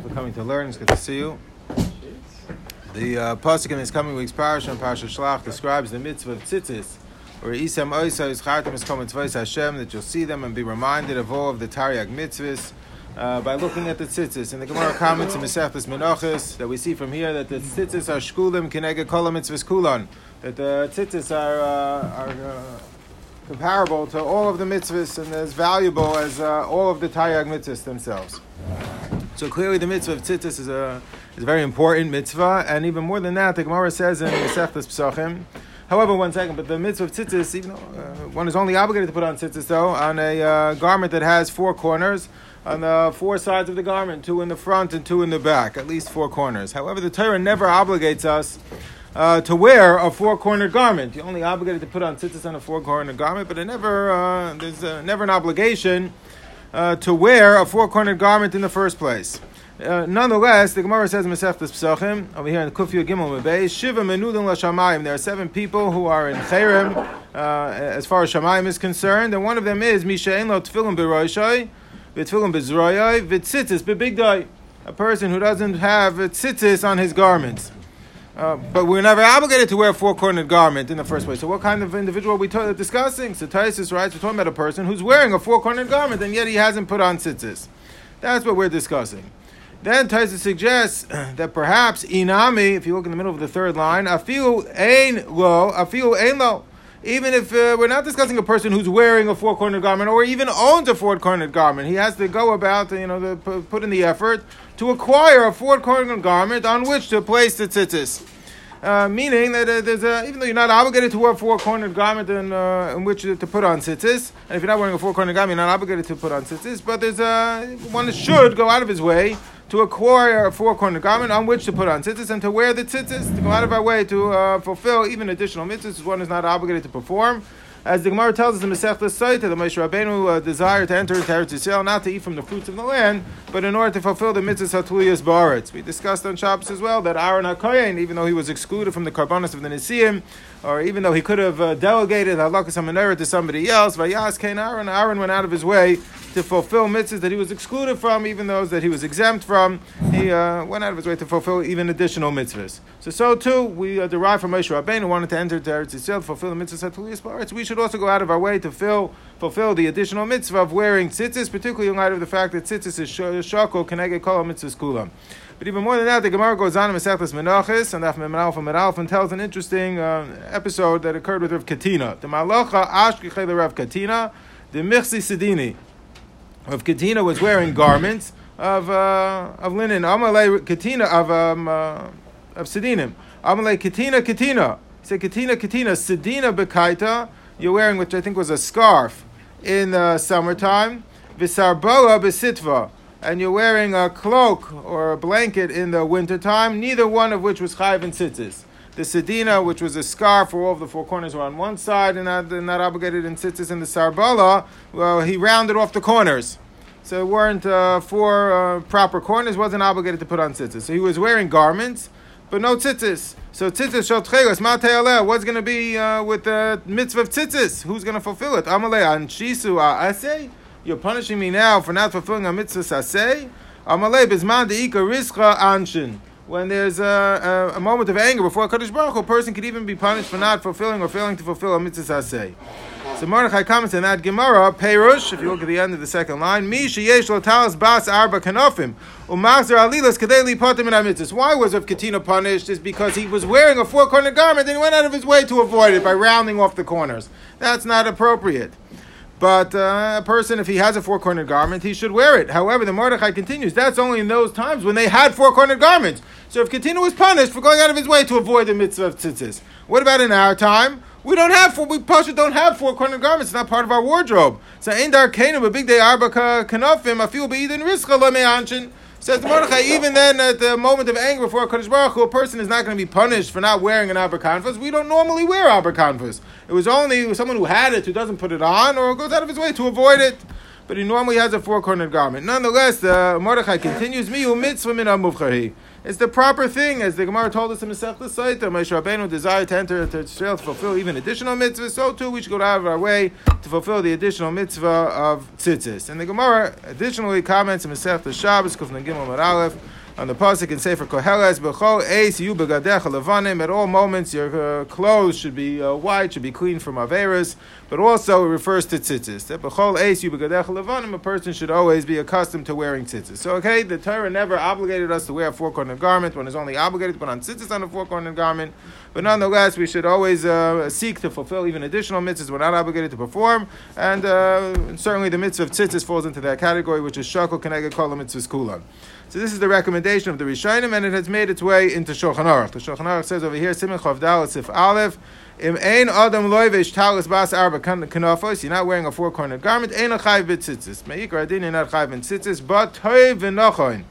for coming to learn. It's good to see you. The uh, pasuk in this coming week's parasha, and Parasha Shlach, describes the mitzvah of tzitzis, where Isam Oisa is Chartim is coming to Hashem, that you'll see them and be reminded of all of the Taryag mitzvahs uh, by looking at the tzitzis. And the Gemara comments in Mesechtes Menachos, that we see from here that the tzitzis are shkulim kenega kol mitzvahs kulan, that the tzitzis are, uh, are uh, comparable to all of the mitzvahs and as valuable as uh, all of the Taryag mitzvahs themselves. So clearly, the mitzvah of tzitzis is a is a very important mitzvah, and even more than that, the Gemara says in Masechtas Pesachim. However, one second, but the mitzvah of tzitzis, even though uh, one is only obligated to put on tzitzis, though, on a uh, garment that has four corners, on the four sides of the garment, two in the front and two in the back, at least four corners. However, the Torah never obligates us uh, to wear a four-cornered garment. You're only obligated to put on tzitzis on a four-cornered garment, but it never uh, there's uh, never an obligation uh, to wear a four-cornered garment in the first place. Uh, nonetheless, the Gemara says Masechtas Pesachim over here in the Kufyu Gimel Mebei, Shiva Menudin LaShamayim. There are seven people who are in Cherem uh, as far as Shamayim is concerned, and one of them is Mishain Lo Tefillin B'Roishai, V'Tefillin B'Zroyai, V'Tzitzis. A person who doesn't have tzitzis on his garments. Uh, but we're never obligated to wear a four-cornered garment in the first place. So, what kind of individual are we t- discussing? So, Taisus writes, we're talking about a person who's wearing a four-cornered garment and yet he hasn't put on tzitzis. That's what we're discussing. Then Taisa suggests that perhaps inami, if you look in the middle of the third line, afiu ein lo, afiu ein lo. Even if uh, we're not discussing a person who's wearing a four-cornered garment or even owns a four-cornered garment, he has to go about, you know, the, put in the effort to acquire a four-cornered garment on which to place the tzitzis. Uh, meaning that uh, there's a, even though you're not obligated to wear a four-cornered garment in, uh, in which to put on tzitzis, and if you're not wearing a four-cornered garment, you're not obligated to put on tzitzis, but there's a, one should go out of his way to acquire a four-cornered garment on which to put on tzitzis and to wear the tzitzis, to go out of our way to uh, fulfill even additional mitzvahs one is not obligated to perform. As the Gemara tells us in Masechta Saita, the Moshe Rabbeinu uh, desired to enter into Eretz Yisrael not to eat from the fruits of the land, but in order to fulfill the mitzvahs hatuliyas baretz. We discussed on Shabbos as well that Aaron HaKoyen, even though he was excluded from the karbanos of the Nisim, or even though he could have uh, delegated halakas hamanera to somebody else, vayas Aaron, Aaron went out of his way to fulfill mitzvahs that he was excluded from, even those that he was exempt from. He uh, went out of his way to fulfill even additional mitzvahs. So, so too, we uh, derive from Moshe Rabbeinu wanted to enter Eretz Yisrael to fulfill the mitzvahs at hatuliyas baretz. We should also go out of our way to fill, fulfill the additional mitzvah of wearing tzitzis, particularly in light of the fact that tzitzis is shako keneged kol mitzvahs kulam. But even more than that, the Gemara goes on in Masechtas Menachis and Daf Memalf and Medalf and tells an interesting uh, episode that occurred with Rav Katina. The Malacha Ashkichel Rav Katina, the Michsi Sidini. Rav Katina was wearing garments of uh, of linen. Amalei Katina of um, uh, of Sidinim. Amalei Katina Katina. He said Katina Katina Sidina Bekaita. You're wearing, which I think was a scarf in the summertime. Visarboa Besitva and you're wearing a cloak or a blanket in the wintertime, neither one of which was chayv and tzitzis. The sedina, which was a scarf for all of the four corners, were on one side and not, not obligated in tzitzis. And the sarbala, well, he rounded off the corners. So it weren't uh, four uh, proper corners, wasn't obligated to put on tzitzis. So he was wearing garments, but no tzitzis. So tzitzis shel tchegas, ma what's going to be uh, with the mitzvah of tzitzis? Who's going to fulfill it? Amalei an shisu asay? You're punishing me now for not fulfilling a mitzvah saseh. Amalei bizman deika riska anshin. When there's a, a, a, moment of anger before Kaddish Baruch a person could even be punished for not fulfilling or failing to fulfill a mitzvah saseh. So Mordechai comments in that Gemara, Perush, if you look at the end of the second line, Mi sheyesh lo talas bas arba kanofim, umazar alilas kadei lipotim in. Why was Rav Katina punished? Is because he was wearing a four-cornered garment and he went out of his way to avoid it by rounding off the corners. That's not appropriate. But uh, a person, if he has a four cornered garment, he should wear it. However, the Mordechai continues, that's only in those times when they had four cornered garments. So if Katina was punished for going out of his way to avoid the mitzvah of tzitzis, what about in our time? We don't have four, we Pasha don't have four cornered garments. It's not part of our wardrobe. So in dar a big day arba kanafim, I feel be riska anshin. Says Mordechai, even then, at the moment of anger before Kodesh Baruch Hu, a person is not going to be punished for not wearing an aberkanfas. We don't normally wear aberkanfas. It was only someone who had it who doesn't put it on or goes out of his way to avoid it. But he normally has a four-cornered garment. Nonetheless, uh, Mordechai continues, "Miu mitzvah min It's the proper thing, as the Gemara told us in Masech L'Saita, Moshe Rabbeinu desired to enter into Israel to fulfill even additional mitzvahs, so too we should go out of our way to fulfill the additional mitzvah of tzitzis. And the Gemara additionally comments in Masech Shabbos, Kufna Gimel Aleph, on the pasuk in Sefer Koheles, "B'chol eis yu begadecha levanim." At all moments, your uh, clothes should be uh, white, should be clean from averas. But also, it refers to tzitzis. That b'chol eis yu begadecha levanim. A person should always be accustomed to wearing tzitzis. So, okay, the Torah never obligated us to wear a four-cornered garment. One is only obligated to put on tzitzis on a four-cornered garment. But nonetheless, we should always uh, seek to fulfill even additional mitzvahs we're not obligated to perform. And uh, certainly, the mitzvah of tzitzis falls into that category, which is shakol keneged kol mitzvahs kulan. So this is the recommendation of the Rishonim, and it has made its way into Shulchan Aruch. The Shulchan Aruch says over here, Simon Chavdal Sif Aleph, Im ein adam loivish talis bas arba kanafos. You're not wearing a four-cornered garment. Ein chayv b'tzitzis. Meikar adin, you're not chayv b'tzitzis, but toiv v'nochoin.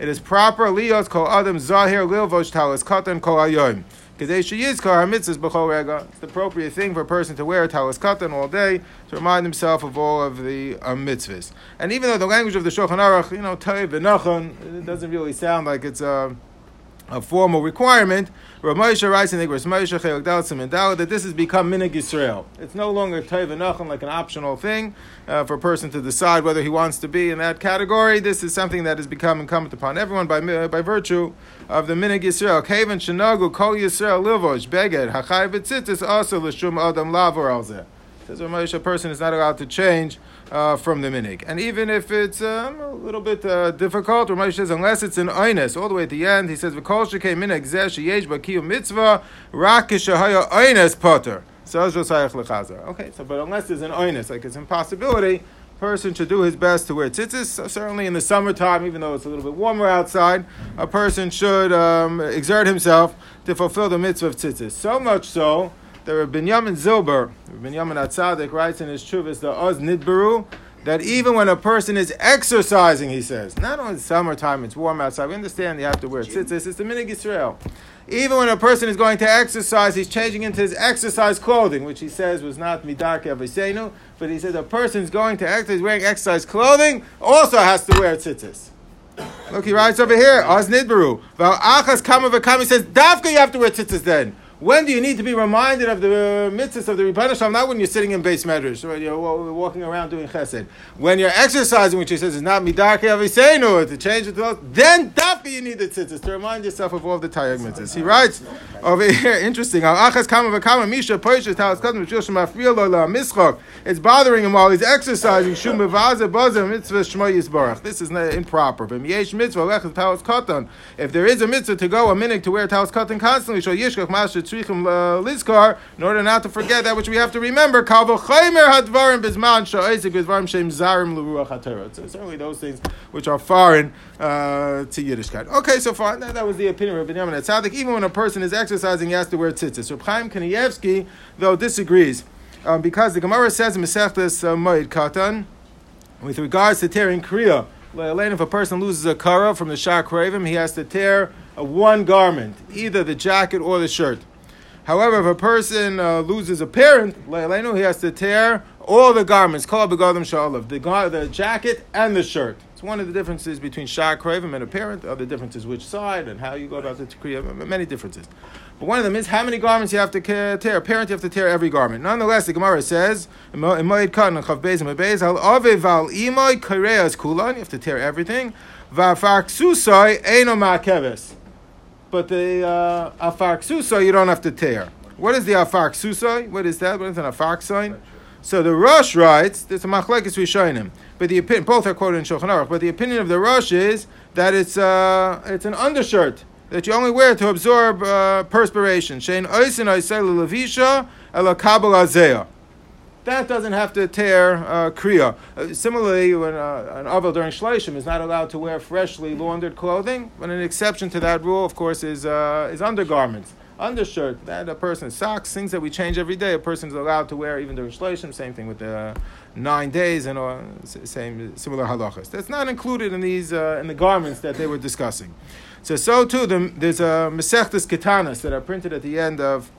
It is proper lios kol adam zahir lilvosh talis katan kol ayoim. Because it's the appropriate thing for a person to wear a talis katan all day to remind himself of all of the um, mitzvahs. And even though the language of the Shulchan Aruch, you know, and it doesn't really sound like it's a, a formal requirement, that this has become minig Yisrael. It's no longer Taiv and like an optional thing uh, for a person to decide whether he wants to be in that category. This is something that has become incumbent upon everyone by, by virtue of the minig Yisrael. Livosh also. Says a person is not allowed to change uh, from the minig. And even if it's um, a little bit uh, difficult, Ramesh says, unless it's an oines, all the way at the end, he says, V'kol shekei minig zeh sheyesh b'kiyum mitzvah, rak kishahaya oines potter. So Okay, so but unless there's an oines, like it's an impossibility, person should do his best to wear tzitzis. Certainly in the summertime, even though it's a little bit warmer outside, a person should um, exert himself to fulfill the mitzvah of tzitzis. So much so the Rabbi Yamin Zilber, Rabbi Yamin Atzadik writes in his Chuvas, the Oz Nidbaru, that even when a person is exercising, he says, not only summertime, it's warm outside, we understand you have to wear tzitzis, it's the minig Israel. Even when a person is going to exercise, he's changing into his exercise clothing, which he says was not midarke avisenu, but he says a person is going to exercise, wearing exercise clothing, also has to wear tzitzis. Look, he writes over here, Oz Nidbaru. Val achas kama he says, dafka you have to wear tzitzis then. When do you need to be reminded of the uh, mitzvahs of the Rebbeinu? Not when you're sitting in base medrash, or you're walking around doing chesed. When you're exercising, which he says is not midarke aviseinu, to change it to then dafka you need the tzitzis to remind yourself of all the Taryag mitzvahs. He writes over here, interesting. It's bothering him while he's exercising. This is improper. If there is a mitzvah to go a minute to wear talas katan constantly, shal yishkach masha uh, lizkar, in order not to forget that which we have to remember. So certainly those things which are foreign uh, to Yiddishkeit. Okay, so far that, that was the opinion of Binyamin Tzaddik. Even when a person is exercising, he has to wear tzitzis. So Chaim Kanievsky, though, disagrees. Um, because the Gemara says in Masechtas uh, Moed Katan, with regards to tearing Kriya, if a person loses a kara from the Shak he has to tear uh, one garment, either the jacket or the shirt. However, if a person uh, loses a parent, he has to tear all the garments, the, the jacket and the shirt. It's one of the differences between Shah Kravim and a parent. The Other differences which side and how you go about it create many differences. But one of them is how many garments you have to tear. A parent, you have to tear every garment. Nonetheless, the Gemara says, you have to tear everything but the uh, afar ksusa you don't have to tear. What is the afar ksusa? What is that? What is an afar sign? So the Rosh writes, there's a machlekes rishonim, but the opinion, both are quoted in Shulchan Aruch, but the opinion of the Rosh is that it's, uh, it's an undershirt that you only wear to absorb uh, perspiration. Shein oisin levisha kabel that doesn't have to tear uh, kriya. Uh, similarly, when uh, an avel during shleishim is not allowed to wear freshly laundered clothing, but an exception to that rule, of course, is uh, is undergarments, undershirt. That a person socks, things that we change every day. A person is allowed to wear even during shleishim. Same thing with the nine days and uh, same similar halachas. That's not included in these uh, in the garments that they were discussing. So so too, the, there's a mesechtes ketanas that are printed at the end of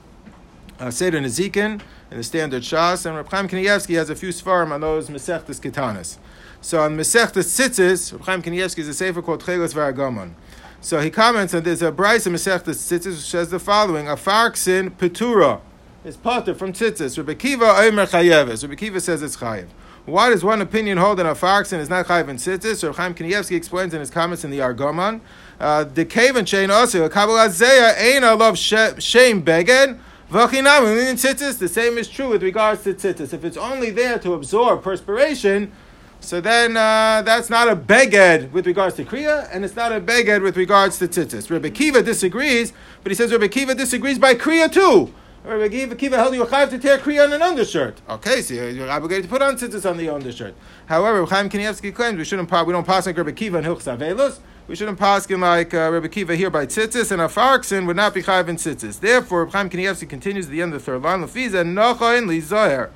uh, Seder Nezikin in the standard Shas, and Reb Chaim Kanievsky has a few svarim on those Mesechtes Ketanis. So on Mesechtes Tzitzis, Reb Chaim Kanievsky is a sefer called Chelos Varagamon. So he comments and there's a in Mesechtes Tzitzis which says the following: A farksin petura is potter from Tzitzis. Kiva Omer Chayeves. Kiva says it's Chayev. Why does one opinion hold that a farksin is not chayiv in tzitzis? Reb Chaim Kanievsky explains in his comments in the Argoman. Uh, the cave and chain also kabbalah zeya ain't a love shame beged. The same is true with regards to tzitzis. If it's only there to absorb perspiration, so then uh, that's not a beged with regards to kriya, and it's not a beged with regards to tzitzis. Rebbe Kiva disagrees, but he says Rebbe Kiva disagrees by kriya too. Rabbi Kiva held you chayiv to tear kriya on an undershirt. Okay, so you're obligated to put on tzitzis on the undershirt. However, Chaim Kanievsky claims we shouldn't we don't pass like Rabbi Kiva and Hilchs Avelus. We shouldn't pass him like uh, Rabbi Kiva here by tzitzis, and a farksin would not be chayiv in tzitzis. Therefore, Chaim Kanievsky continues at the end of the third line. Lefiza nochain li zoher.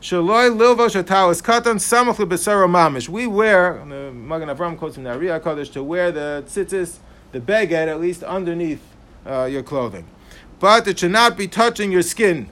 Shaloi lilvo shatalis katan samach lebesaro mamish. We wear, the Magen Avram quotes from the Ari HaKodesh, to wear the tzitzis, the beged, at least underneath uh, your clothing but it should not be touching your skin.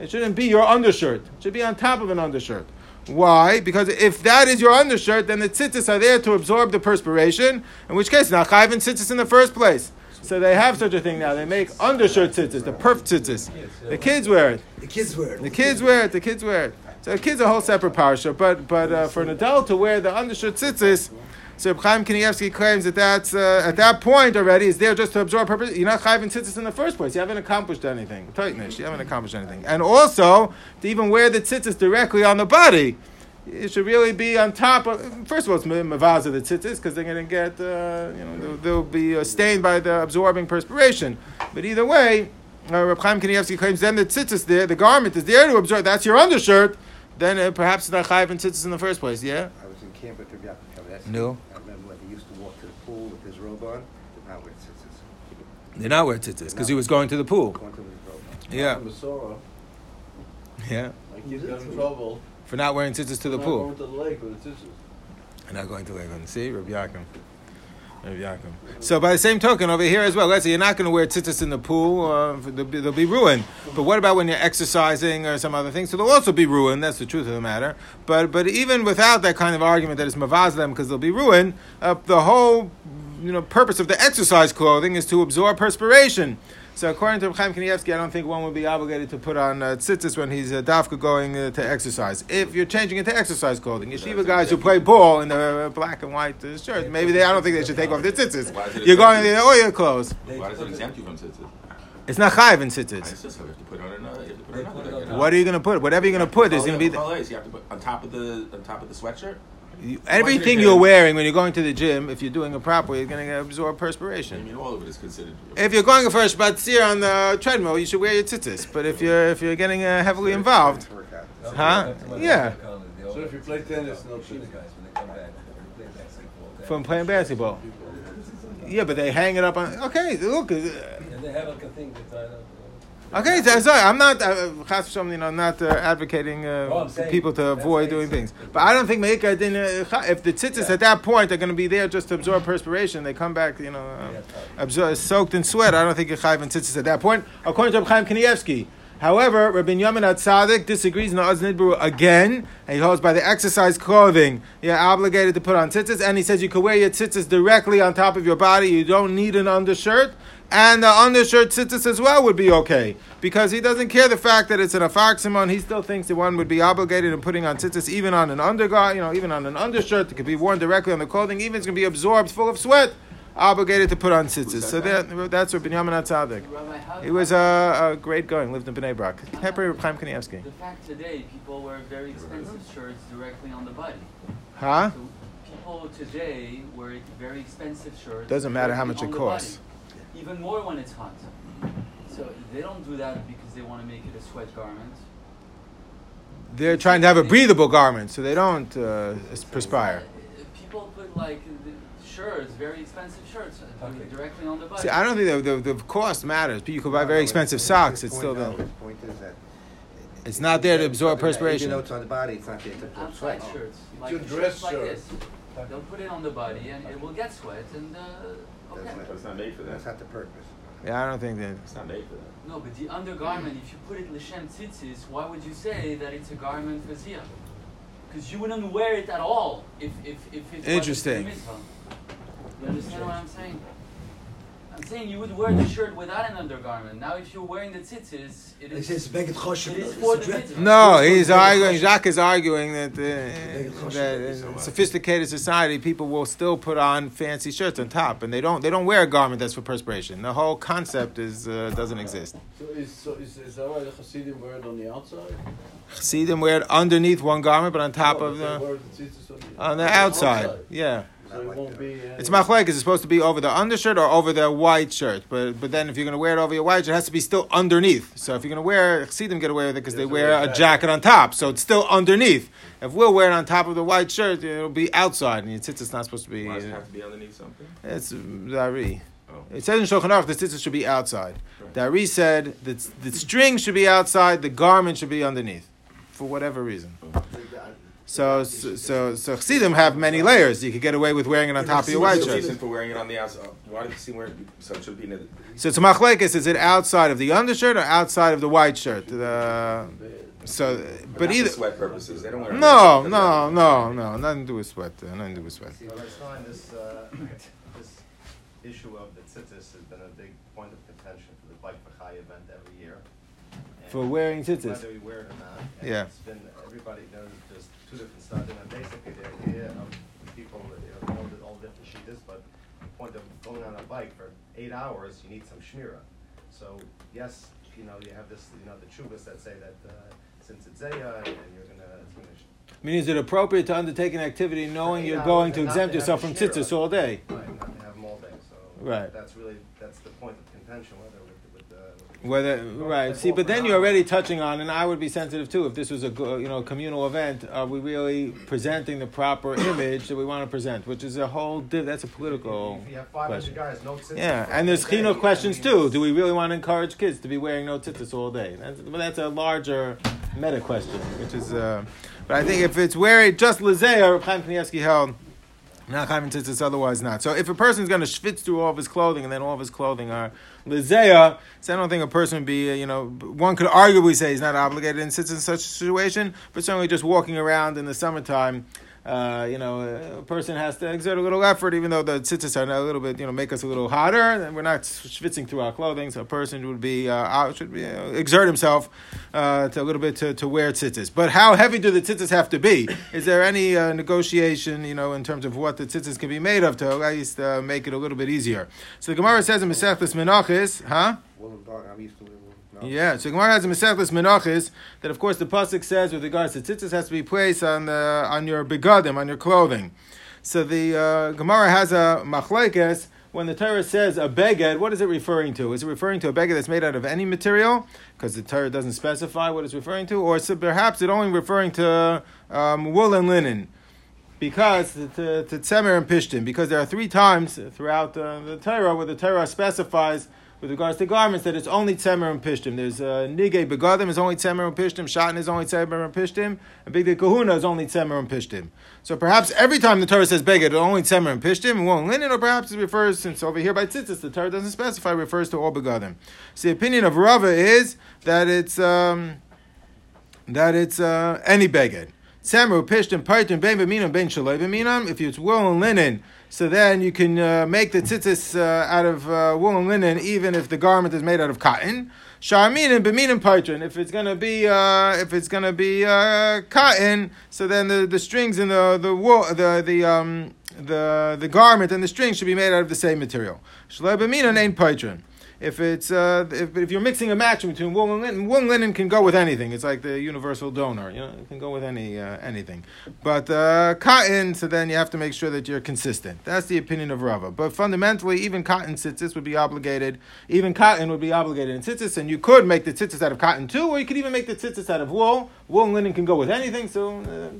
It shouldn't be your undershirt. It should be on top of an undershirt. Why? Because if that is your undershirt, then the tzitzis are there to absorb the perspiration, in which case, not chayv and tzitzis in the first place. So they have such a thing now. They make undershirt tzitzis, the perf tzitzis. The kids wear it. The kids wear it. The kids wear it. The kids wear it. So the kids are a whole separate parsha, but but uh, for an adult to wear the undershirt tzitzis, so Chaim Kanievsky claims that that's, uh, at that point already is there just to absorb purpose. You're not chayv in tzitzis in the first place. You haven't accomplished anything. Tightness. You haven't accomplished anything. And also to even wear the tzitzis directly on the body. It should really be on top of. First of all, it's mavaza the tzitzis because they're going to get, uh, you know, they'll, they'll be uh, stained by the absorbing perspiration. But either way, uh, Reb Chaim Kanievsky claims then the tzitzis there, the garment is there to absorb. That's your undershirt. Then uh, perhaps it's not chayv in tzitzis in the first place. Yeah. I was in camp with Rabbi No. They're not wear tzitzis because he was going to the pool. Yeah. Yeah. Like in trouble. For not wearing tzitzis to the pool. Not going to the lake with tzitzis. And not going to Lakeland. See, Rabbi Yaakov. Rabbi Yaakov. So by the same token, over here as well, let's say you're not going to wear tzitzis in the pool, uh, they'll, be, they'll be ruined. But what about when you're exercising or some other things? So they'll also be ruined. That's the truth of the matter. But but even without that kind of argument that it's mavaz them because they'll be ruined, uh, the whole you know, purpose of the exercise clothing is to absorb perspiration. So according to Chaim Kanievsky, I don't think one would be obligated to put on uh, tzitzis when he's uh, dafka going uh, to exercise. If you're changing into exercise clothing, yeshiva guys who play ball in the uh, black and white uh, shirts, maybe they, I don't think they should take off their tzitzis. You're going in the oil clothes. Why does it exempt you from tzitzis? It's not chayiv in tzitzis. just so you have to put on another. You have to put another. again. What are you going to put? Whatever you're going to put is going to be. The, You have to put on top of the on top of the sweatshirt. You, everything you're wearing when you're going to the gym, if you're doing it properly, you're going to absorb perspiration. I mean, all of it is considered. If you're going for a spatzir on the treadmill, you should wear your tzitzis. But if you're if you're getting uh, heavily involved, huh? Yeah, So if you play tennis, no See the tzitzis. guys when they come back, they play basketball. from playing basketball. Yeah, but they hang it up on. Okay, look. uh, And they have like a thing that I don't. Okay, so, sorry, I'm not, uh, you know, not uh, advocating uh, saying- people to avoid doing things. But I don't think Meika didn't. Uh, if the tzitzis at that point are going to be there just to absorb perspiration, they come back, you know, uh, absor- soaked in sweat. I don't think you're chayv and tzitzis at that point, according to Reb Chaim Kanievsky. However, Rabbi Yamin Atzadik disagrees in the Oz again, and he holds by the exercise clothing, you're obligated to put on tzitzis, and he says you can wear your tzitzis directly on top of your body, you don't need an undershirt, and the undershirt tzitzis as well would be okay, because he doesn't care the fact that it's an afaximon, he still thinks that one would be obligated in putting on tzitzis even on an undergar, you know, even on an undershirt, that could be worn directly on the clothing, even it's going to be absorbed full of sweat, obligated to put on tzitzis. So that, that's Rabbi Yamin Atzadik. Rabbi, He was a, a great going, lived in Bnei Brak. Pepper Chaim Kanievsky. the fact today people wear very expensive shirts directly on the body. Huh? So people today wear very expensive shirts. Doesn't matter how much it costs. body. Even more when it's hot. So they don't do that because they want to make it a sweat garment. They're trying to have a breathable garment, so they don't uh, perspire. Uh, People put like shirts, very expensive shirts, uh, Okay. directly on the body. See, I don't think the, the, the cost matters. But You could buy very expensive socks. It's still there. The point is that. It's not there to absorb Even though perspiration. it's on the body, it's not there to absorb Outside sweat. shirts, like your shirts dress like this. They'll put it on the body and it will get sweat and uh, okay. That's not- But it's not made for that. That's not the purpose. Yeah, I don't think that. It's not made for that. No, but the undergarment, if you put it l'shem tzitzis, why would you say that it's a garment for ziyah? Because you wouldn't wear it at all if if if it's Interesting. wasn't for. You understand what I'm saying? I'm saying you would wear the shirt without an undergarment. Now, if you're wearing the tzitzis, it It is. says Beged It Choshev. is it's for the dress. mitzvah. No, he's arguing. Jacques is arguing that, uh, Choshev that is in sophisticated society, people will still put on fancy shirts on top, and they don't. They don't wear a garment that's for perspiration. The whole concept is uh, doesn't exist. So is, so is, is that why the Hasidim wear it on the outside? See them wear it underneath one garment, but on top No, of the the on the, on the outside. Yeah. So it won't be. uh, It's machlek. Is it supposed to be over the undershirt or over the white shirt? But but then if you're going to wear it over your white shirt, it has to be still underneath. So if you're going to wear, see them get away with it because they wear a exactly. jacket on top, so it's still underneath. If we'll wear it on top of the white shirt, it'll be outside, and your tzitzis not supposed to be. Why does it Uh, have to be underneath something? it's Dari. Oh. It says in Shulchan Aruch the tzitzis should be outside. Dari said that the string should be outside, the garment should be underneath, for whatever reason. So so so, so Chassidim have many layers. You could get away with wearing it on top of your white shirt. reason for wearing it on the outside? Why did see wear so it should be in the So it's a machlekes. Is it outside of the undershirt or outside of the white shirt? The, so, but not either. sweat purposes. They don't wear No, no, no, no. Nothing to do with sweat. Uh, nothing to do with sweat. See, what I saw this, uh, this issue of the tzitzis has been a big point of contention for the Bike Chai event every year. And For wearing tzitzis. Whether you wear it or not. Yeah. It's been, everybody knows there's two different styles, and basically the idea of people, you know, all the, all different sheetahs, but the point of going on a bike for eight hours, you need some shmira. So, yes, you know, you have this, you know, the chuvas that say that, uh, since it's Zaya, and you're gonna, it's gonna I mean, is it appropriate to undertake an activity knowing you're going to exempt yourself from tzitzis all day? Right, not to have them all day, so. Right. That's really, that's the point of contention, whether with, with the. with the- Whether right, see, but then you're already touching on, and I would be sensitive too. If this was a you know communal event, are we really presenting the proper image that we want to present? Which is a whole div- that's a political. If you have five question. guys, no tzitzis. Yeah, and there's day, questions I mean, too. Do we really want to encourage kids to be wearing no tzitzis all day? That's, but that's a larger meta question, which is. Uh, but I think if it's wearing just lezeh, Reb Chaim Kanievsky held. Not having tzitzis, otherwise not. So if a person's going to schwitz through all of his clothing and then all of his clothing are lizeya, so I don't think a person would be, uh, you know, one could arguably say he's not obligated in such a situation, but certainly just walking around in the summertime, uh, you know, a person has to exert a little effort, even though the tzitzis are a little bit, you know, make us a little hotter, and we're not schwitzing through our clothing, so a person would be, uh, should be, uh, exert himself uh, to a little bit to, to wear tzitzis. But how heavy do the tzitzis have to be? Is there any uh, negotiation, you know, in terms of what the tzitzis can be made of to at least make it a little bit easier? So the Gemara says in Masechtas Menachis, huh? Dog, I'm used to. Yeah, so Gemara has a Masechtas Menachis that, of course, the pasuk says with regards to tzitzis has to be placed on the on your begadim, on your clothing. So the uh, Gemara has a machlekes when the Torah says a beged. What is it referring to? Is it referring to a beged that's made out of any material? Because the Torah doesn't specify what it's referring to, or perhaps it only referring to um, wool and linen? Because to, to tzemer and pishtim, because there are three times throughout uh, the Torah where the Torah specifies with regards to garments that it's only tzemer and pishtim. There's uh, nige begadim is only tzemer and pishtim, shatan is only tzemer and pishtim, and big kahuna is only tzemer and pishtim. So perhaps every time the Torah says beged, it's only tzemer and pishtim and won't linen, or perhaps it refers, since over here by tzitzis the Torah doesn't specify, refers to all begadim. So the opinion of Rava is that it's um, that it's uh, any beged. Samru, pishtim, paitim, ben b'minam, ben shaloi b'minam. If it's wool and linen, so then you can uh, make the tzitzis uh, out of uh, wool and linen, even if the garment is made out of cotton. Sharminim, b'minam, paitrin. If it's gonna be, uh, if it's gonna be uh, cotton, so then the, the strings and the the wool, the the um the the garment and the string should be made out of the same material. Shaloi b'minam, ain't paitrin if it's uh, if, if you're mixing a match between wool and linen, wool and linen can go with anything. It's like the universal donor, you know, it can go with any uh, anything. But uh, cotton, so then you have to make sure that you're consistent. That's the opinion of Rava. But fundamentally, even cotton tzitzis would be obligated. Even cotton would be obligated in tzitzis, and you could make the tzitzis out of cotton too, or you could even make the tzitzis out of wool. Wool and linen can go with anything. So, uh,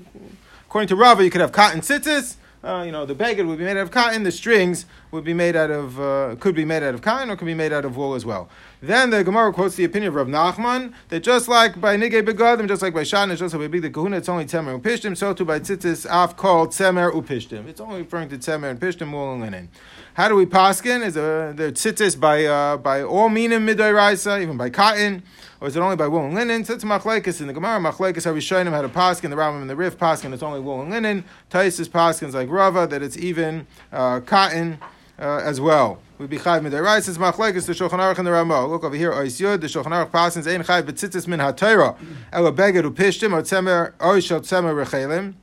according to Rava, you could have cotton tzitzis. Uh, you know, the beggar would be made out of cotton. The strings would be made out of, uh, could be made out of cotton or could be made out of wool as well. Then the Gemara quotes the opinion of Rav Nachman that just like by Nige Begadim, just like by Shana, just like by Bigdei Kehuna, it's only Tzemer Upishtim. So too by Tzitzis Af called Tzemer Upishtim. It's only referring to Tzemer and Pishtim, wool and linen. How do we paskin? Is uh, the tzitzis by uh, by all minim midoraisa, even by cotton, or is it only by wool and linen? So it's machlekes in the Gemara. Machlekes Harishonim had a paskin. The Rambam and the Rif paskin. It's only wool and linen. Taisis paskins like Rava that it's even uh, cotton uh, as well. We be chayv midoraisa. It's machlekes the Shulchan Aruch and the Rama. Look over here. Ois Yud the Shulchan Aruch paskins ein chayv betzitzis min hatayra ela beged upishtim or tzemer oishot tzemer rechelim.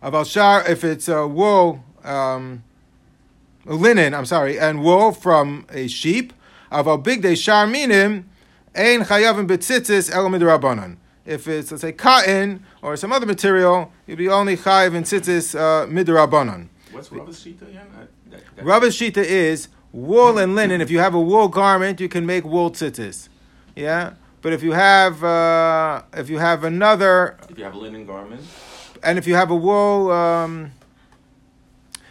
Aval shar if it's uh, wool. Um, linen, I'm sorry, and wool from a sheep. Aval big day shar ein chayavim betzitzis el midrabanan. If it's let's say cotton or some other material, you'd be only chayiv in tzitzis uh, midrabanan. What's Rubber's sheet again? Uh, Rabbi Shita is wool and linen. If you have a wool garment, you can make wool tzitzis. Yeah, but if you have uh, if you have another If you have a linen garment, and if you have a wool. Um,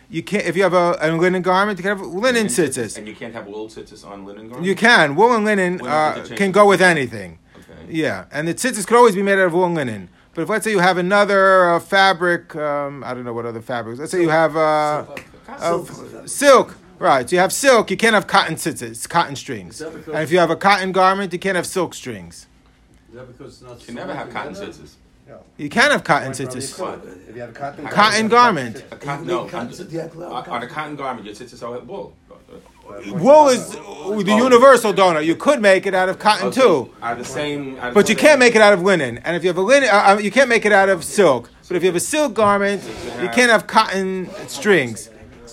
you can't. If you have a, a linen garment, you can have linen tzitzis. and you can't have wool tzitzis on linen garments. You can. Wool and linen uh, can go with anything. Okay. Yeah, and the tzitzis could always be made out of wool and linen. But if let's say you have another uh, fabric, um, I don't know what other fabrics. Let's say you have uh, uh, silk. Right, so you have silk. You can't have cotton tzitzis, cotton strings. Is that because- And if you have a cotton garment, you can't have silk strings. Is that because it's not? You can never have cotton sewn tzitzis. No. You can have cotton Like from the tzitzis. If you have a cotton, Cotton garment. A cotton, no, on, on a cotton garment, your tzitzis are wool. Wool is uh, the universal donor. You could make it out of cotton Okay. too. Are the same. are But you can't make it out of linen, and if you have a linen, uh, uh, you can't make it out of silk. But if you have a silk garment, you can't have cotton strings.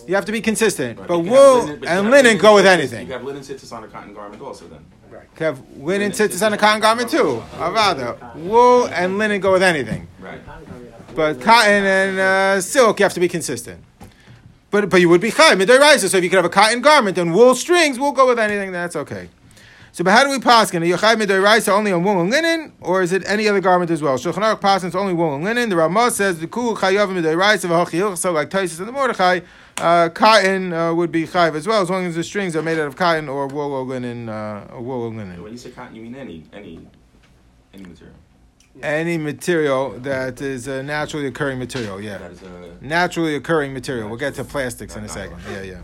You have to be consistent. Right, But wool linen- but and have linen go with anything. You have linen tzitzis on a cotton garment also then. Can have linen tzitzis on a cotton garment too. Avada. Wool and linen go with anything. Right. But cotton and uh, silk, you have to be consistent. But but you would be chai midoraisa. So if you could have a cotton garment and wool strings, we'll go with anything. That's okay. So, but how do we paskin? Are you chai midoraisa only on wool and linen, or is it any other garment as well? Shulchan Aruch paskins only wool and linen. The Ramah says the kul chayav midoraisa v'hachiyil. So like Taisus and the Mordechai, uh, cotton uh, would be chayiv as well, as long as the strings are made out of cotton or wool or linen, uh, or wool or linen. When you say cotton, you mean any any any material. Any material that is a naturally occurring material, yeah. That is a. naturally occurring material. We'll get to plastics in a second. Yeah, yeah.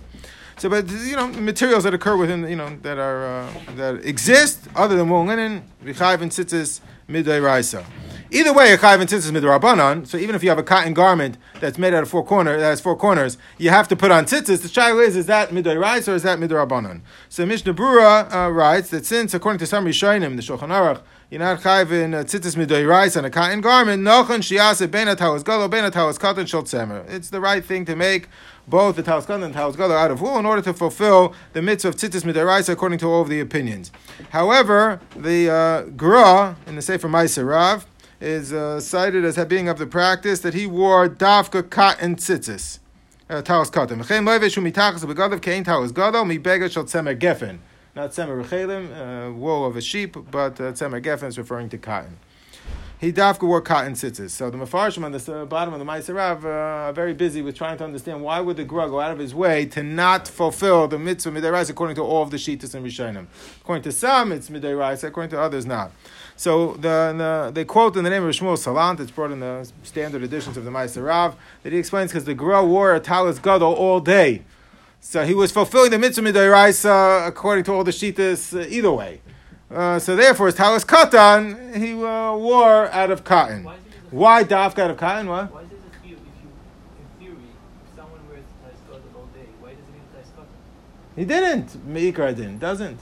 So, but you know, materials that occur within, you know, that are uh, that exist other than wool and linen, v'chayv and tzitzis midday raisa. Either way, a chayv and tzitzis midrabanan. So even if you have a cotton garment that's made out of four corners, that has four corners, you have to put on tzitzis. The shaila is: is that midday raisa or is that midrabanan? So Mishnah Brura uh, writes that since, according to some Rishonim, the Shulchan Aruch, you're not chayv in uh, tzitzis midday raisa on a cotton garment. Nochon shiase ben atawas galo ben atawas cotton shel tzemer. It's the right thing to make both the talis cotton and talis galo out of wool in order to fulfill the mitzvah of tzitzis midday raisa according to all of the opinions. However, the uh, Gra in the Sefer Maaseh Rav is uh, cited as being of the practice that he wore dafka cotton tzitzis. Uh, talis cotton. V'chein loivesh umitachas begadav kein talis gadol mi begad shel tzemer gefen. Not tzemer rechelim, uh, wool of a sheep, but uh, tzemer gefen is referring to cotton. He dafka wore cotton tzitzis. So the Mefarshim on the uh, bottom of the Rav uh, are very busy with trying to understand why would the Gra go out of his way to not fulfill the mitzvah midday according to all of the Shitas and Rishonim. According to some, it's midday according to others, not. So the, the, they quote in the name of Shmuel Salant, it's brought in the standard editions of the Maaseh Rav, that he explains because the Gra wore a talis gadol all day. So he was fulfilling the mitzvah midiraisa according to all the shitas uh, either way. Uh, so therefore, his talis katan he uh, wore out of cotton. Why is it a- Why dafka out of cotton? What? Why is it a theory if you, in theory, if someone wears cotton all day, why does he need cotton? He didn't. Meikra didn't. Doesn't.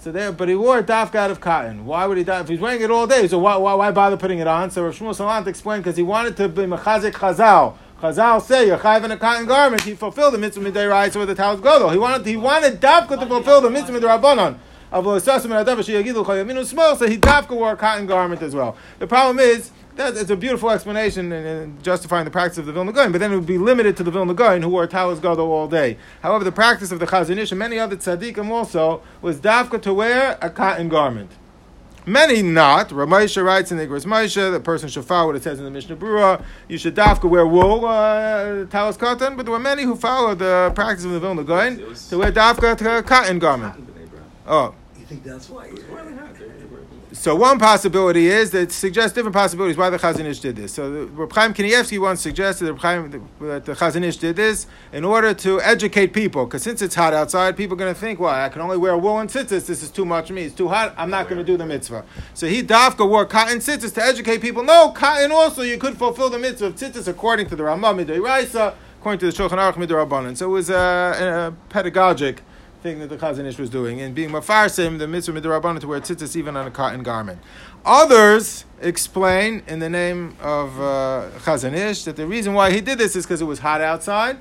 So there, but he wore a dafka out of cotton. Why would he? If he's wearing it all day, so why, why, why bother putting it on? So Rav Shmuel Salant explained because he wanted to be mechazik chazal. Chazal say you're chayiv in a cotton garment. He fulfilled the mitzvah midday rise with the talis gadol. He wanted he wanted dafka to fulfill the mitzvah midday rabbanon. Of lo sasim and adav sheyagidu chayaminu small. So he dafka wore a cotton garment as well. The problem is. That is a beautiful explanation and, and justifying the practice of the Vilna Gaon, but then it would be limited to the Vilna Gaon who wore talis gadol all day. However, the practice of the Chazon Ish and many other tzaddikim also was dafka to wear a cotton garment. Many not. Ramesha writes in the Igros Moshe, the person should follow what it says in the Mishnah Brura. You should dafka wear wool, uh, talis cotton, but there were many who followed the practice of the Vilna Gaon to wear dafka to cotton garment. Oh. You think that's why? So one possibility is that suggests different possibilities why the Chazon Ish did this. So Reb Chaim Kanievsky once suggested that, Chaim, that the Chazon Ish did this in order to educate people, because since it's hot outside, people are going to think, well, I can only wear woolen tzitzis, this is too much for me, it's too hot, I'm not going to do the mitzvah. So he dafka wore cotton tzitzis to educate people, no, cotton also, you could fulfill the mitzvah of tzitzis according to the Ramah Midei according to the Shulchan Aruch Midei. So it was uh, a, a pedagogic thing that the Chazon Ish was doing, and being mafarsim the mitzvah midrabanan to wear tzitzis even on a cotton garment. Others explain in the name of uh, Chazon Ish that the reason why he did this is because it was hot outside,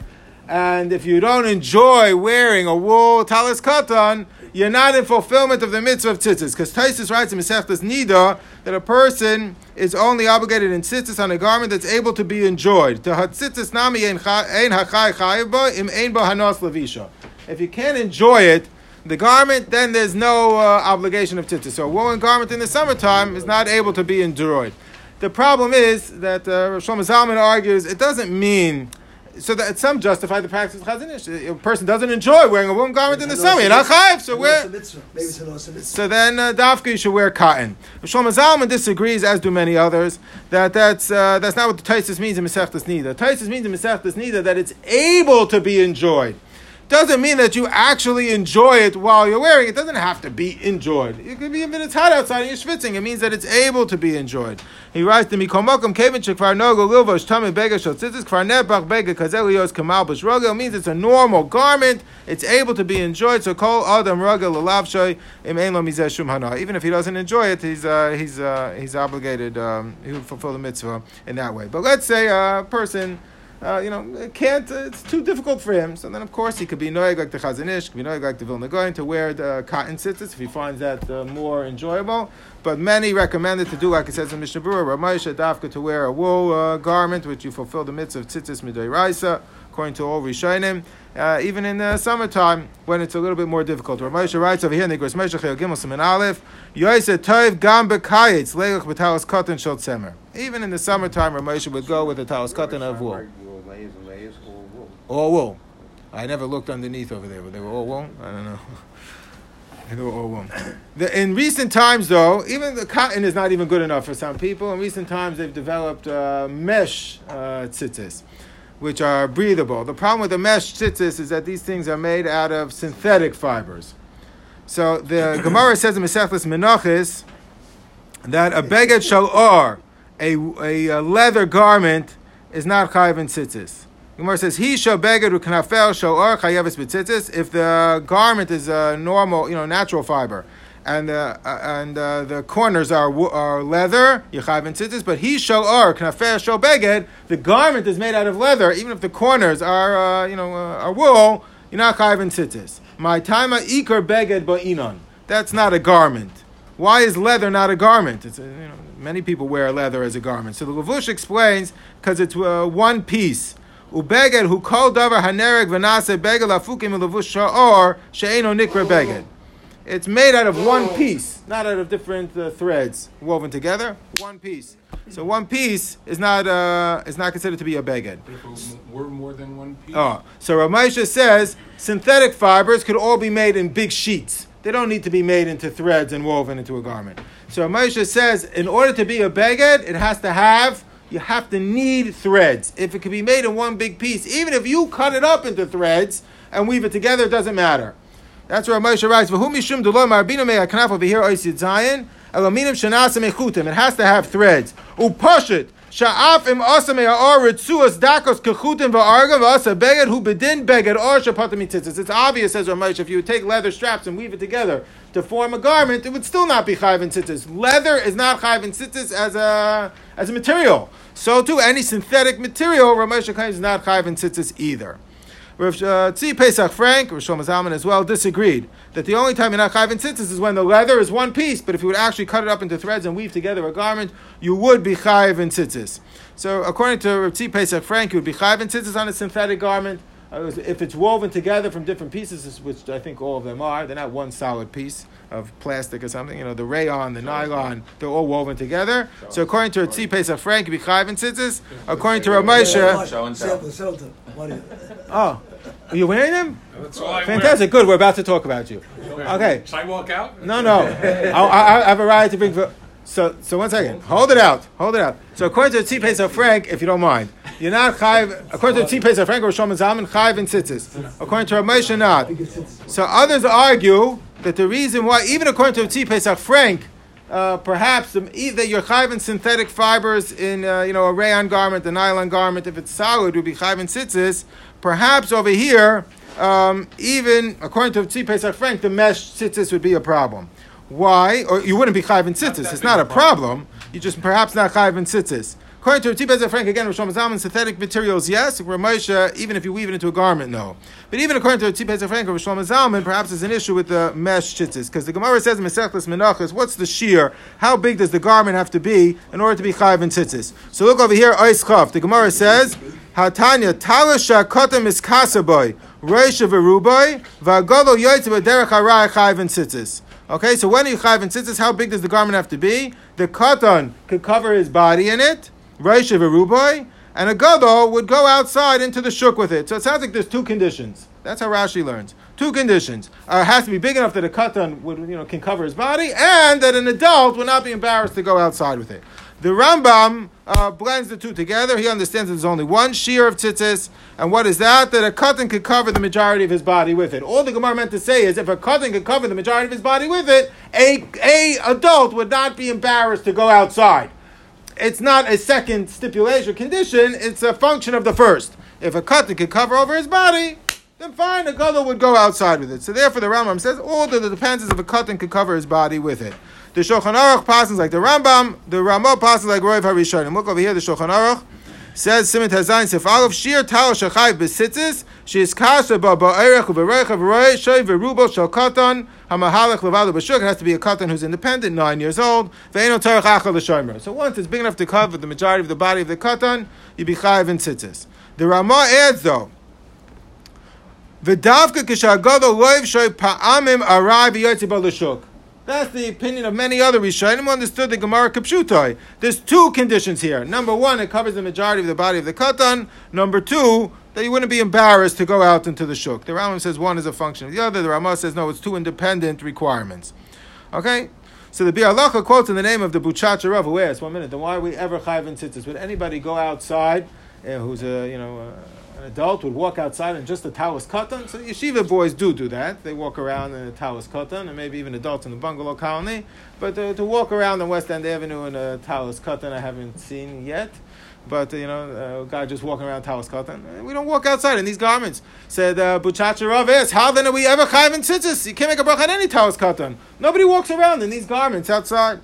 and if you don't enjoy wearing a wool talis katan, you're not in fulfillment of the mitzvah of tzitzis. Because Taisus writes in Masechtas Nida that a person is only obligated in tzitzis on a garment that's able to be enjoyed. To tzitzis nami ein hachai chayiv im ein bo hanos levisha. If you can't enjoy it, the garment, then there's no uh, obligation of tzitzis. So a woolen garment in the summertime is not able to be enjoyed. The problem is that uh, Shlomo Zalman argues it doesn't mean so that some justify the practice of Chazon Ish. A person doesn't enjoy wearing a woolen garment in the summer. You're not chayiv, so wear. Maybe it's an awesome mitzvah. So then, uh, dafka you should wear cotton. Shlomo Zalman disagrees, as do many others, that that's uh, that's not what the Taisus means in Masechtas Nida. Taisus means in Masechtas Nida that it's able to be enjoyed doesn't mean that you actually enjoy it while you're wearing it. It doesn't have to be enjoyed. It could be even it's hot outside and you're schwitzing. It means that it's able to be enjoyed. He writes to me, Komokum Kevin Shekvar Nogo Lilvosh Tami Bega Shotzitzis Kvar Nebach Bega Kazelios Kamal Bashrogo means it's a normal garment. It's able to be enjoyed. So Kol Adam Roga Lalavshoy Im Lo Mizeh Shum Hana. Even if he doesn't enjoy it, he's uh, he's uh, he's obligated. Um, he will fulfill the mitzvah in that way. But let's say a person uh, you know, can't, uh, it's too difficult for him. So then, of course, he could be noig like the Chazon Ish, could be noig like the Vilna Gaon to wear the cotton tzitzis if he finds that uh, more enjoyable. But many recommend it to do, like it says in Mishnah Berurah, Ramosha Dafka to wear a wool uh, garment, which you fulfill the mitzvah of tzitzis midei raisa, according to all Rishonim. Uh, even in the summertime, when it's a little bit more difficult. Ramosha writes over here in the Gros Chayil Gimel Siman Aleph, Yoisa Toiv Gam Bekayitz Leilach B'Talas Katan Shot Semer. Even in the summertime, Ramosha would go with a talis katan of wool. All wool. I never looked underneath over there, but they were all wool. I don't know. They were all wool. The, in recent times, though, even the cotton is not even good enough for some people. In recent times, they've developed uh, mesh uh, tzitzis, which are breathable. The problem with the mesh tzitzis is that these things are made out of synthetic fibers. So the Gemara says in Mesechus Menachis that a beged shalor, a, a leather garment, is not chayiv in tzitzis. Gemara says he shall beged uknafel shalor chayevis b'tzitzis if the garment is a normal, you know, natural fiber. And the uh, and uh, the corners are are leather, yichav and tzitzis. But he shall or knafeh shall beged. The garment is made out of leather, even if the corners are uh, you know uh, are wool. You're not chayiv and. My time ikar beged ba'inon. That's not a garment. Why is leather not a garment? It's a, you know, many people wear leather as a garment. So the Lavush explains because it's uh, one piece. Called davar hanereg v'nase beged lafukim lavush sha'or she'eno nikra beged. It's made out of one piece, not out of different uh, threads woven together. One piece. So one piece is not uh, is not considered to be a beged. If it were more than one piece. Oh, so Ramesha says synthetic fibers could all be made in big sheets. They don't need to be made into threads and woven into a garment. So Ramesha says in order to be a beged, it has to have you have to need threads. If it can be made in one big piece, even if you cut it up into threads and weave it together, it doesn't matter. That's where Moshe writes, "V'hu mishum delo marbino me aknaf over here oisid zayin elaminim shenasa mechutim." It has to have threads. Upashit sha'af im asa me'ar ritzuas dakos kechutim va'arga v'asa beged hu bedin beged or shapatim mitzitzis. It's obvious, says Ramesh, if you take leather straps and weave it together to form a garment, it would still not be chayv and tzitzis. Leather is not chayv and tzitzis as a as a material. So too, any synthetic material, Ramesh is not chayv and tzitzis either. Rav uh, Tzvi Pesach Frank, Rav Shlomo Zalman as well, disagreed that the only time you're not chayv in tzitzis is when the leather is one piece, but if you would actually cut it up into threads and weave together a garment, you would be chayv in tzitzis. So according to Rav Tzvi Pesach Frank, you would be chayv in tzitzis on a synthetic garment, Uh, If it's woven together from different pieces, which I think all of them are, they're not one solid piece of plastic or something. You know, the rayon, the nylon, they're all woven together. So according to Ritzi Pesach Frank, you be chayv and tzitzis. According to Ramesha, Show and tell. Sample, sample. What do you- oh, are you wearing them? That's all I Fantastic, good. We're about to talk about you. Okay. Should I walk out? No, no. I, I, I have a right to bring. For, so, so one second. Hold it out. Hold it out. So, according to the of Frank, if you don't mind, you're not chayv. According to the Frank, Rosh Hashanah chayv and tzitzis. According to Ramesh, not. So, others argue that the reason why, even according to the of Frank, uh, perhaps the, either you're chayv in synthetic fibers in uh, you know a rayon garment, a nylon garment, if it's solid, would be chayv in tzitzis. Perhaps over here, um, even according to Tzipes Pesach Frank, the mesh tzitzis would be a problem. Why? Or you wouldn't be chayv in tzitzis. It's not a problem. You just perhaps not chayv in tzitzis. According to Pesach Frank, again, Rosh Hashanah, synthetic materials, yes. Ramosha, even if you weave it into a garment, no. But even according to Pesach Frank, Rosh Hashanah, perhaps there's an issue with the mesh tzitzis because the Gemara says in Mesechus Menachos, what's the shear? How big does the garment have to be in order to be chayv in tzitzis? So look over here, Ois Chav. The Gemara says, Hatanya talasha kotem is kasaboy reisha veruboy v'agolo yoytze b'derech harai chayv and. Okay, so when you chayv and tzitzis? How big does the garment have to be? The katan could cover his body in it, reisha veruboy, and a gadol would go outside into the shuk with it. So it sounds like there's two conditions. That's how Rashi learns. Two conditions. Uh, it has to be big enough that a katan would, you know, can cover his body, and that an adult would not be embarrassed to go outside with it. The Rambam uh, blends the two together. He understands there's only one shear of tzitzis, and what is that? That a katan could cover the majority of his body with it. All the Gemara meant to say is, if a katan could cover the majority of his body with it, a, a adult would not be embarrassed to go outside. It's not a second stipulation condition; it's a function of the first. If a katan could cover over his body, then fine, a gadol would go outside with it. So therefore, the Rambam says all that depends is if a katan could cover his body with it. The Shulchan Aruch passes like the Rambam, the Ramah passes like Roiv Harishonim. Look over here, the Shulchan Aruch says Simon Tazayin Sefal of Shir Tal Shachayv Besitzis She's Kasha Ba Ba'erech U'Bereich U'Berei Shoi Verubo Shal Katan Hamahalach Levalu B'Shuk. It has to be a katan who's independent, nine years old. Ve'eno Tarach Achal L'Shomer. So once it's big enough to cover the majority of the body of the katan, you be chayiv in tzitzis. The Ramah adds though. V'davka k'shagado loiv shoy pa'amim arai v'yotzi b'lashuk. That's the opinion of many other Rishonim who understood the Gemara Kapshutai. There's two conditions here. Number one, it covers the majority of the body of the katan. Number two, that you wouldn't be embarrassed to go out into the shuk. The Rambam says one is a function of the other. The Ramah says no, it's two independent requirements. Okay? So the Bialacha quotes in the name of the Buchacha Rav, who asks, one minute, then why are we ever chayv in tzitzis? Would anybody go outside uh, who's a, you know, an adult would walk outside in just a talis katan? So yeshiva boys do do that. They walk around in a talis katan, and maybe even adults in the bungalow colony. But uh, to walk around on West End Avenue in a talis katan, I haven't seen yet. But uh, you know, a guy just walking around talis katan. We don't walk outside in these garments. Said uh, Buchacha Rav how then are we ever chayv in tzitzis? You can't make a bracha on any talis katan. Nobody walks around in these garments outside.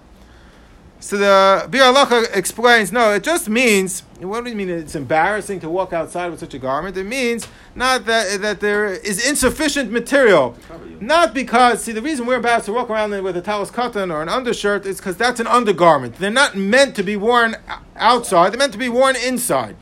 So the Bir explains, no, it just means, what do you mean it's embarrassing to walk outside with such a garment? It means not that, that there is insufficient material. Not because, see, the reason we're embarrassed to walk around with a talis katan or an undershirt is because that's an undergarment. They're not meant to be worn outside, they're meant to be worn inside.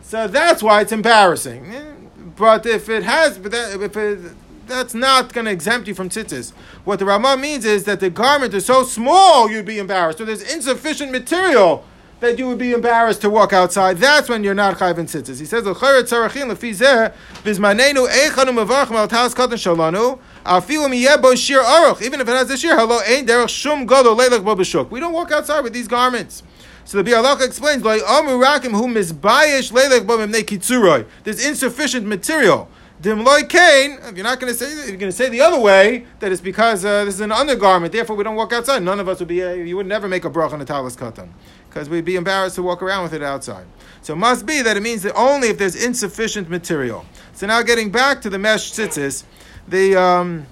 So that's why it's embarrassing. But if it has, but if it, that's not going to exempt you from tzitzis. What the Ramah means is that the garment is so small you'd be embarrassed. So there's insufficient material that you would be embarrassed to walk outside. That's when you're not chayv in tzitzis. He says, "L'chayret tzarachin lefi zeh bizmanenu eichanu mevarchim al talas katan shalanu afilu miyeh bo shir aruch." Even if it has a shir, hello ein derech shum gadol leilach bo b'shuk. We don't walk outside with these garments. So the Bialacha explains, "Like amu rakim hu mizbayish leilach bo mimnei kitzuroi." There's insufficient material. Dimloy Kane, if you're not going to say that, you're going to say the other way, that it's because uh, this is an undergarment, therefore we don't walk outside. None of us would be, uh, you would never make a brach on a talis katan, because we'd be embarrassed to walk around with it outside. So it must be that it means that only if there's insufficient material. So now getting back to the mesh tzitzis, the um,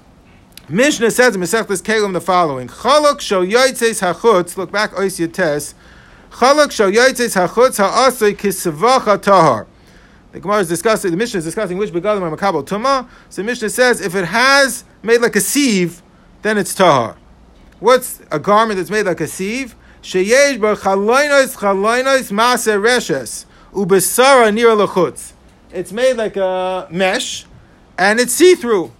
Mishnah says in Masechtas Keilim the following: Chalok shel yoytzes hachutz. Look back, ois yates. Chalok shel yoytzes hachutz ha'asay kisvacha tahar. The Gemara is discussing, the Mishnah is discussing which begadim are makabel tuma. So the Mishnah says if it has made like a sieve, then it's tahar. What's a garment that's made like a sieve? Sheyesh bar chaloinos chaloinos maser reshes ubesara nir lachutz. it's made like a mesh, and it's see-through.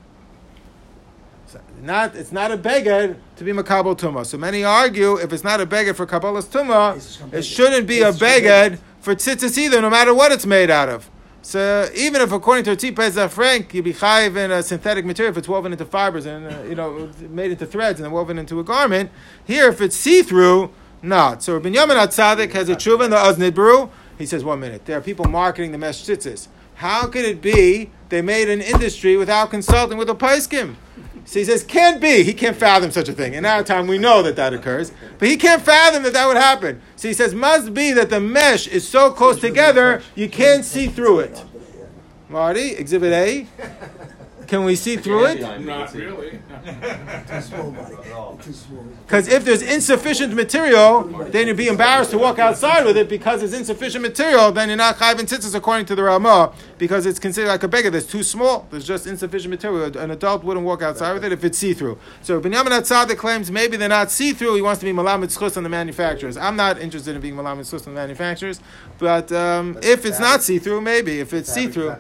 So not it's not a beged to be makabel tuma. So many argue if it's not a beged for kabbalas tuma, it shouldn't be a beged for tzitzis either, no matter what it's made out of. So even if according to Tzipez Frank, you'd be chayiv in a synthetic material if it's woven into fibers and uh, you know made into threads and then woven into a garment. Here, if it's see-through, not. So Rabbi Yamin Atzadik has a tshuva in the Oznid He says, one minute, there are people marketing the mesh tzitzis. How could it be they made an industry without consulting with a paiskim? So he says, can't be. He can't fathom such a thing. In our time, we know that that occurs, but he can't fathom that that would happen. So he says, must be that the mesh is so close together, you can't see through it. Marty, Exhibit A. Can we see through it? Not really. Too small, buddy. Too small. Because if there's insufficient material, then you'd be embarrassed to walk outside with it because it's insufficient material. Then you're not chayv and tzitzis according to the Ramah because it's considered like a beged that's too small. There's just insufficient material. An adult wouldn't walk outside with it if it's see through. So Binyamin Atzadik claims maybe they're not see through. He wants to be malamid schus on the manufacturers. I'm not interested in being malamid schus on the manufacturers, but um, if it's not see through, maybe if it's see Fabric's through.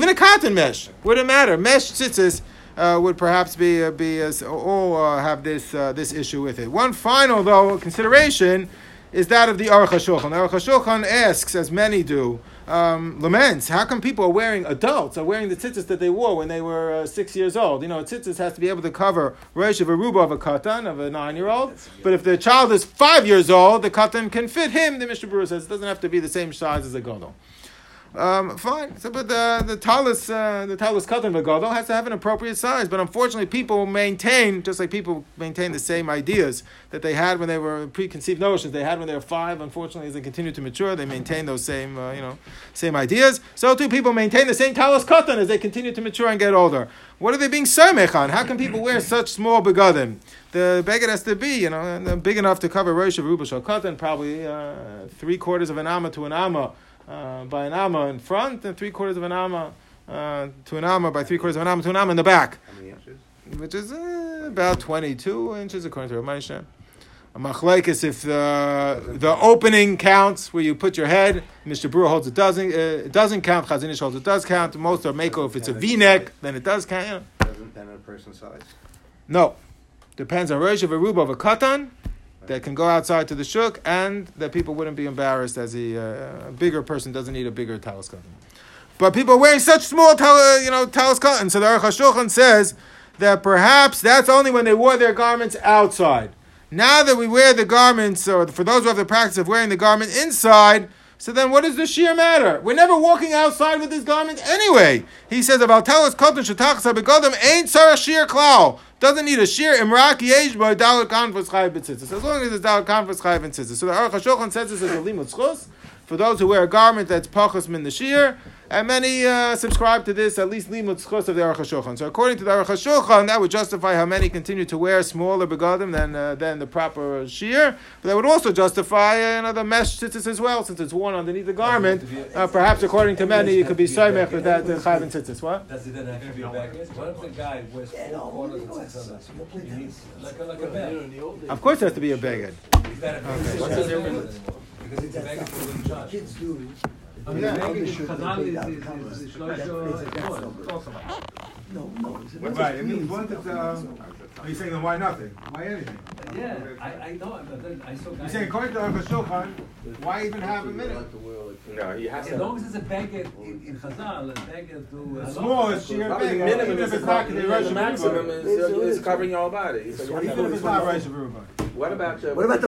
Not the issue, even in cotton mesh thing. Even a cotton mesh wouldn't matter. Mesh tzitzis uh, would perhaps be uh, be as all uh, have this uh, this issue with it. One final though consideration is that of the Aruch HaShulchan. The Aruch HaShulchan asks, as many do, um, laments, how come people are wearing, adults are wearing the tzitzis that they wore when they were uh, six years old? You know, a tzitzis has to be able to cover Rosh of a ruba of a katan, of a nine-year-old. But if the child is five years old, the katan can fit him, the Mishnah Berurah says. It doesn't have to be the same size as a gadol. Um, fine. So, but the the talus uh, the talus katan v'gadol has to have an appropriate size. But unfortunately, people maintain just like people maintain the same ideas that they had when they were preconceived notions they had when they were five. Unfortunately, as they continue to mature, they maintain those same uh, you know same ideas. So too, people maintain the same talus katan as they continue to mature and get older. What are they being samech on? How can people wear such small begadim? The beged has to be, you know, big enough to cover Rosh of Ruba Katan, probably uh, three quarters of an amma to an amma uh, by an amma in front and three quarters of an amma uh, to an amma by three quarters of an amma to an amma in the back, How many inches? which is uh, about 22 inches according to Ramesha. A machlekes if the the opening counts where you put your head. Mishnah Berurah holds it doesn't uh, it doesn't count. Chazon Ish holds it does count. Most are mako if it's a V-neck then it does count. You know. Doesn't depend on a person's size. No, depends on Rosh of a Ruba of a Katan that can go outside to the shuk and that people wouldn't be embarrassed as a, uh, bigger person doesn't need a bigger talis Katan. But people are wearing such small tal- you know, talis Katan. So the Aruch HaShulchan says that perhaps that's only when they wore their garments outside. Now that we wear the garments, or for those who have the practice of wearing the garment inside, so then what does the sheer matter? We're never walking outside with this garment anyway. He says about talis Katan shetachas begodim ain't sarah sheer klal. Doesn't need a sheer imrak yesh by dalat conference chayiv b'tzitzis. As long as it's dalat conference chayiv b'tzitzis. So the Aruch HaShulchan says this as a limud for those who wear a garment that's pachas min the sheer, and many uh, subscribe to this at least limud schus of the Aruch HaShulchan. So according to the Aruch HaShulchan, that would justify how many continue to wear smaller begadim than uh, than the proper sheer. But that would also justify uh, another mesh tzitzis as well, since it's worn underneath the garment. Uh, perhaps according to many, it could be soymech with that uh, chayiv and tzitzis. What? Does it then have to be back? What if the guy wears four quarters and six others? it's complete He needs tennis. like a like a You know, bag. in the old days, Of course, it has to be a beged. Is that a Okay. What's the difference? Because it's a bag That's for the what kids do. I mean, Yeah. the bag They in should- Kazan they is- it. number. No, no. it's- Right, that's I mean, means- one that, um, Are you saying then why nothing? Why anything? Yeah, I, I know, but then I saw guys. You're saying according to Aruch HaShulchan, why even have a minute? No, he has As long as it's a beged in, in Chazal, a beged to. The small is sheer Probably big, minimum even is if the, it's not co- the the maximum Hashanah. is, uh, covering your whole body. So you have Even if it's not Rosh Hashanah. What about your? What about